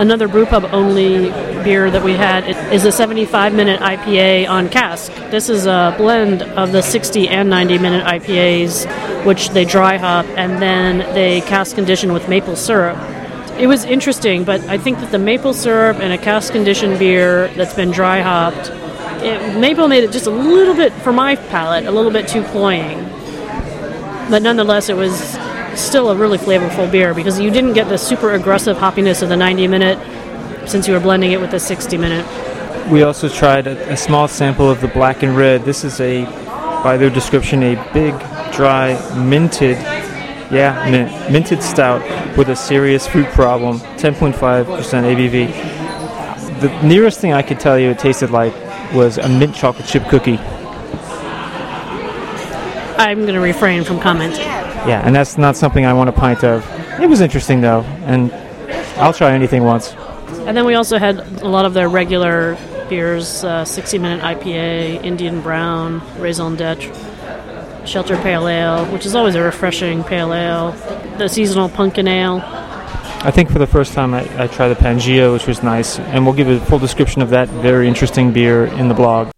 Another brewpub only beer that we had is a 75 minute IPA on cask. This is a blend of the 60 and 90 minute IPAs, which they dry hop and then they cask condition with maple syrup. It was interesting, but I think that the maple syrup and a cask conditioned beer that's been dry hopped, maple made it just a little bit, for my palate, a little bit too cloying. But nonetheless, it was still a really flavorful beer because you didn't get the super aggressive hoppiness of the 90 minute since you were blending it with the 60 minute. We also tried a, a small sample of the black and red. This is a, by their description, a big, dry, minted yeah, mint. Minted stout with a serious fruit problem, 10.5% ABV. The nearest thing I could tell you it tasted like was a mint chocolate chip cookie. I'm going to refrain from commenting. Yeah, and that's not something I want a pint of. It was interesting though, and I'll try anything once. And then we also had a lot of their regular beers uh, 60 minute IPA, Indian Brown, Raison d'etre. Shelter Pale Ale, which is always a refreshing pale ale, the seasonal pumpkin ale. I think for the first time I, I tried the Pangaea, which was nice, and we'll give a full description of that very interesting beer in the blog.